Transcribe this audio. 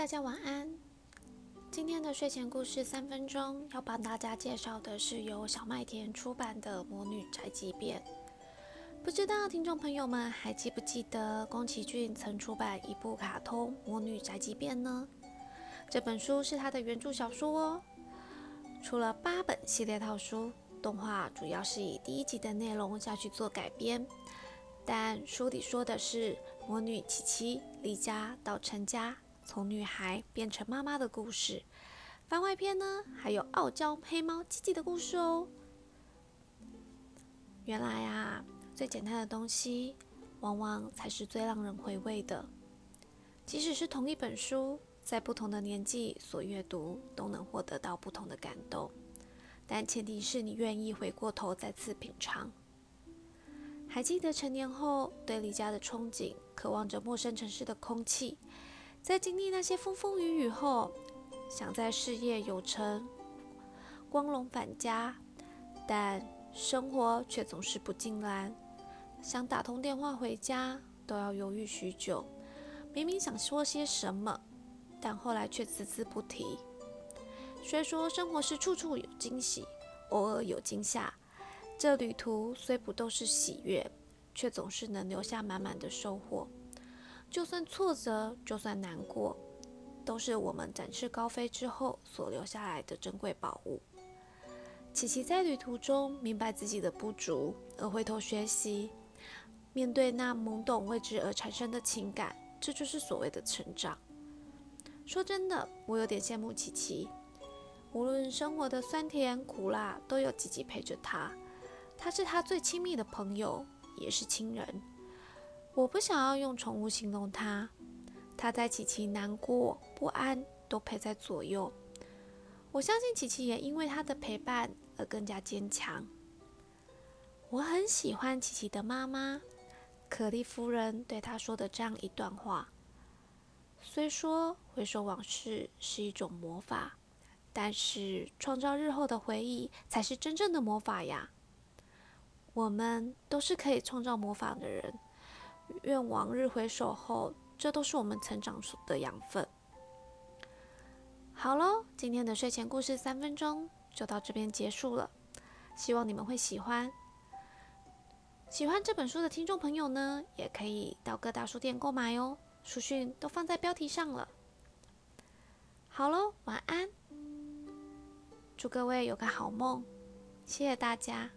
大家晚安。今天的睡前故事三分钟要帮大家介绍的是由小麦田出版的《魔女宅急便》。不知道听众朋友们还记不记得宫崎骏曾出版一部卡通《魔女宅急便》呢？这本书是他的原著小说哦。出了八本系列套书，动画主要是以第一集的内容下去做改编。但书里说的是魔女琪琪离家到成家，从女孩变成妈妈的故事。番外篇呢，还有傲娇黑猫吉吉的故事哦。原来啊，最简单的东西，往往才是最让人回味的。即使是同一本书，在不同的年纪所阅读，都能获得到不同的感动。但前提是你愿意回过头再次品尝。还记得成年后对离家的憧憬，渴望着陌生城市的空气，在经历那些风风雨雨后，想在事业有成、光荣返家，但生活却总是不尽然。想打通电话回家，都要犹豫许久。明明想说些什么，但后来却只字不提。虽说生活是处处有惊喜，偶尔有惊吓。这旅途虽不都是喜悦，却总是能留下满满的收获。就算挫折，就算难过，都是我们展翅高飞之后所留下来的珍贵宝物。琪琪在旅途中明白自己的不足，而回头学习，面对那懵懂未知而产生的情感，这就是所谓的成长。说真的，我有点羡慕琪琪，无论生活的酸甜苦辣，都有琪琪陪着她。他是他最亲密的朋友，也是亲人。我不想要用宠物形容他，他在琪琪难过、不安都陪在左右。我相信琪琪也因为他的陪伴而更加坚强。我很喜欢琪琪的妈妈可莉夫人对她说的这样一段话：虽说回首往事是一种魔法，但是创造日后的回忆才是真正的魔法呀。我们都是可以创造魔法的人，愿往日回首后，这都是我们成长的养分。好喽，今天的睡前故事三分钟就到这边结束了，希望你们会喜欢。喜欢这本书的听众朋友呢，也可以到各大书店购买哦，书讯都放在标题上了。好喽，晚安，祝各位有个好梦，谢谢大家。